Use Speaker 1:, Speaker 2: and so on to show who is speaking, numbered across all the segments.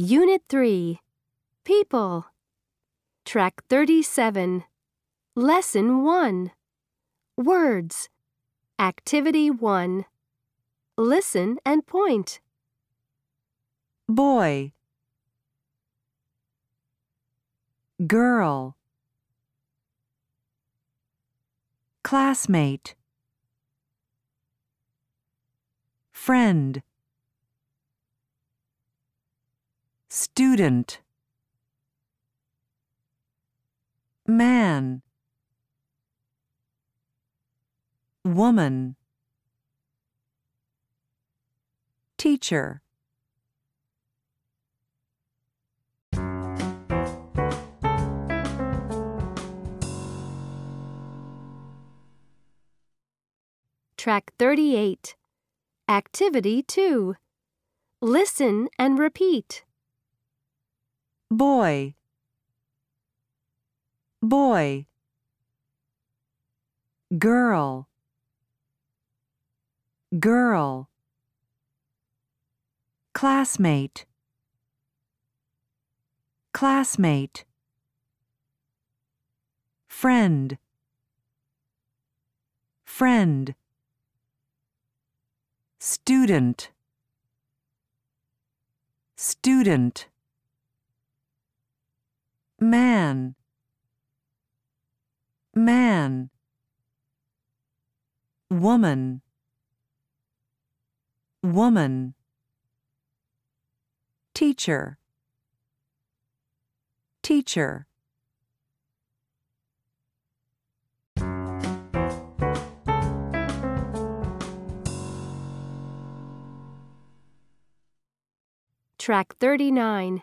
Speaker 1: Unit 3 People. Track 37 Lesson 1 Words. Activity 1 Listen and point.
Speaker 2: boy. Girl. Classmate. Friend student. Man. Woman. Teacher.
Speaker 1: Track 38 Activity 2 Listen and repeat.
Speaker 2: Boy. Boy. Girl. Girl. Classmate. Classmate. Friend. Friend. Student. Student man. Man. Woman. Woman. Teacher. Teacher.
Speaker 1: Track 39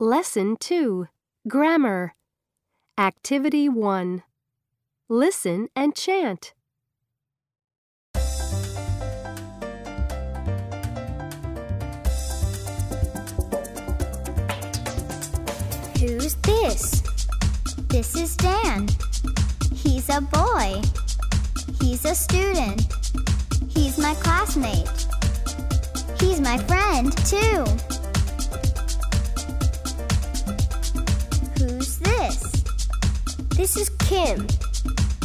Speaker 1: Lesson 2 Grammar Activity 1 Listen and chant.
Speaker 3: Who's this? This is Dan. He's a boy. He's a student. He's my classmate. He's my friend, too. This is Kim.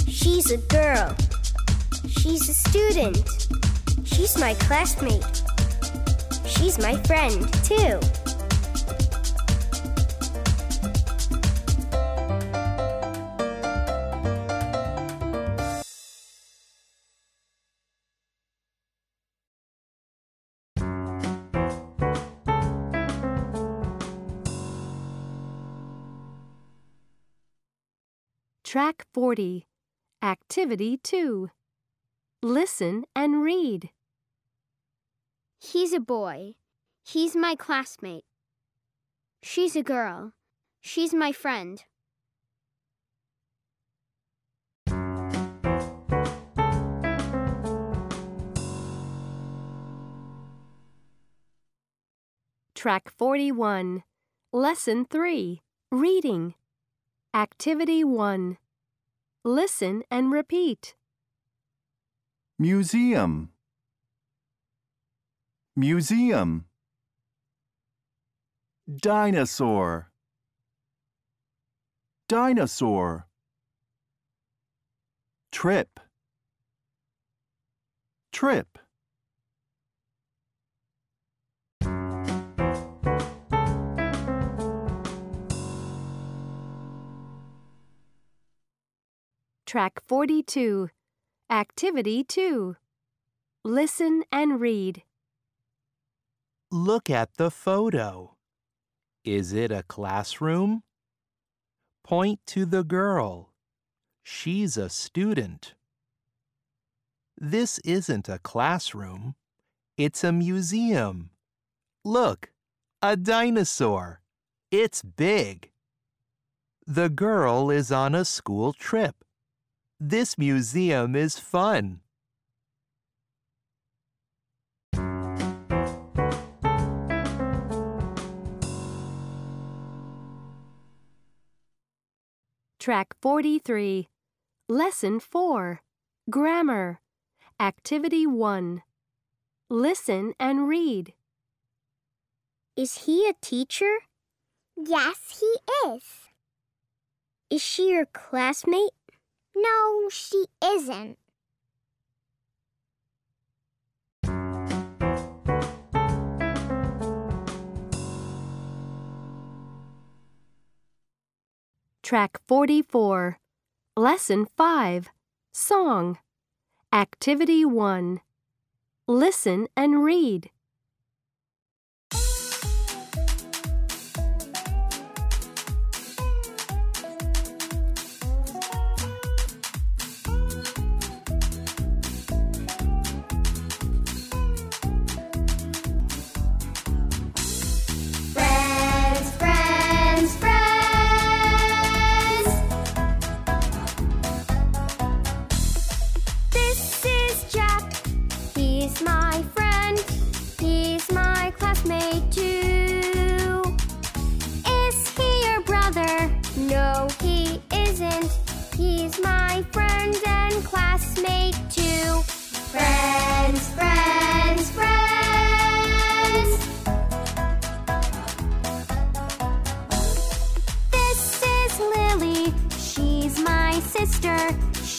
Speaker 3: She's a girl. She's a student. She's my classmate. She's my friend, too.
Speaker 1: Track 40 Activity 2 Listen and read.
Speaker 3: He's a boy. He's my classmate. She's a girl. She's my friend.
Speaker 1: Track 41 Lesson 3 Reading Activity 1 Listen and repeat.
Speaker 4: Museum. Museum. Dinosaur. Dinosaur. Trip. Trip.
Speaker 1: Track 42 Activity 2 Listen and read.
Speaker 5: Look at the photo. Is it a classroom? Point to the girl. She's a student. This isn't a classroom. It's a museum. Look, a dinosaur. It's big. The girl is on a school trip. This museum is fun.
Speaker 1: Track 43 Lesson 4 Grammar Activity 1 Listen and read.
Speaker 3: Is he a teacher?
Speaker 6: Yes, he is.
Speaker 3: Is she your classmate?
Speaker 6: No, she isn't.
Speaker 1: Track 44. Lesson 5. Song. Activity 1. Listen and read.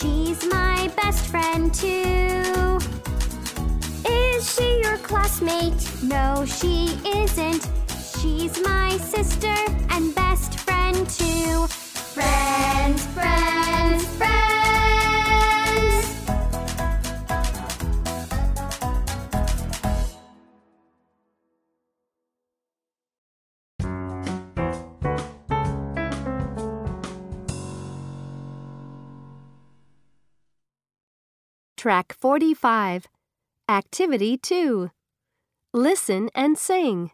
Speaker 3: She's my best friend too. Is she your classmate? No, she isn't. She's my sister and best friend too.
Speaker 1: Track 45. Activity 2. Listen and sing.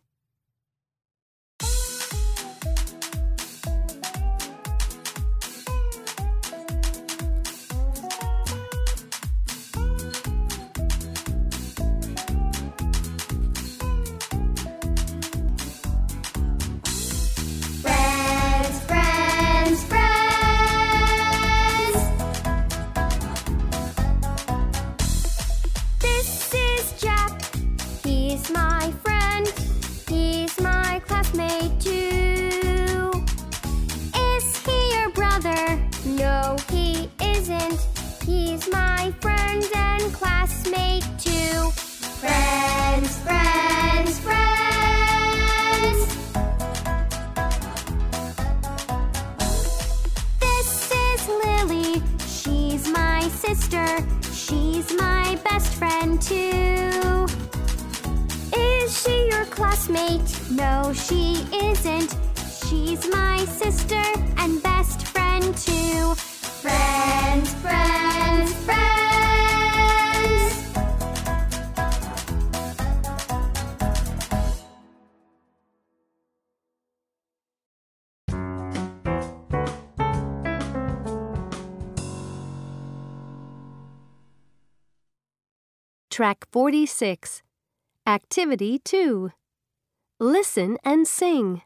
Speaker 3: She's my sister. She's my best friend too. Is she your classmate? No, she isn't. She's my sister and
Speaker 1: Track 46. Activity 2. Listen and sing.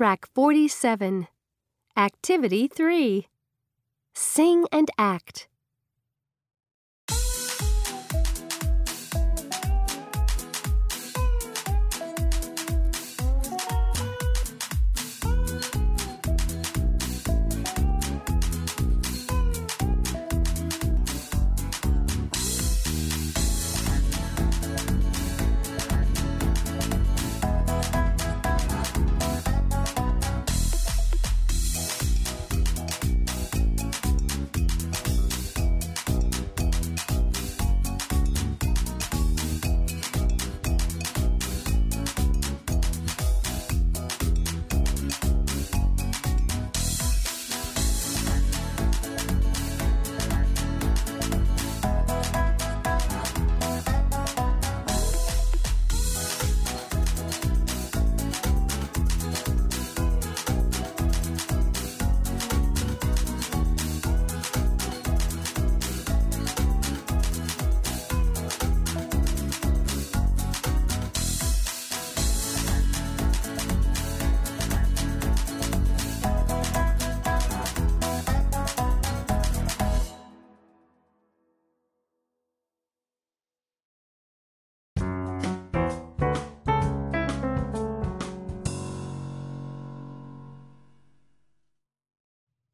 Speaker 1: Track 47. Activity 3 Sing and act.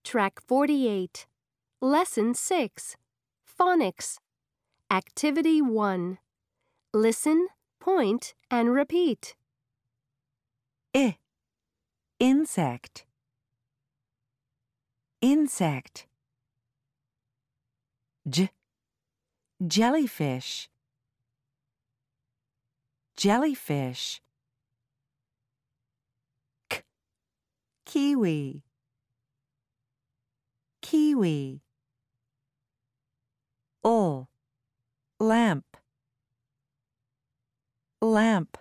Speaker 1: Track 48. Lesson 6. Phonics. Activity 1. Listen, point, and repeat.
Speaker 2: I. Insect. Insect. J. Jellyfish. Jellyfish. K. Kiwi. Kiwi. Ul. Lamp. Lamp.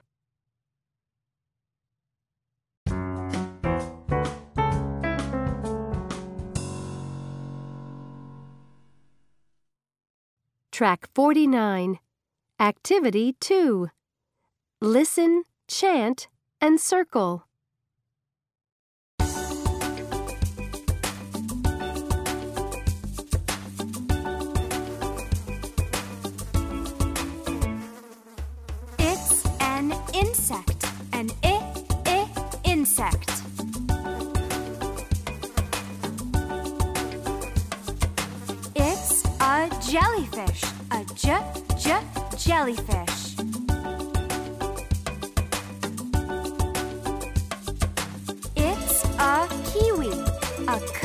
Speaker 1: Track 49. Activity 2. Listen, chant, and circle.
Speaker 7: A k,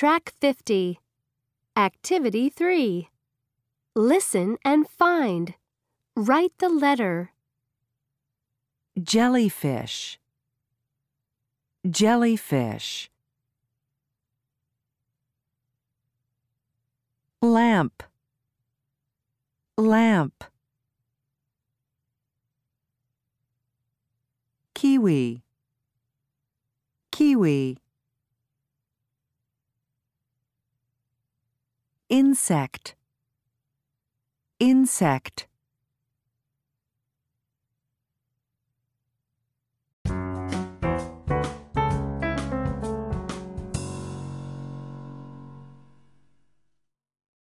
Speaker 1: Track 50. Activity 3. Listen and find. Write the letter.
Speaker 2: Jellyfish. Jellyfish. Lamp. Lamp. Kiwi. Kiwi. Insect. Insect.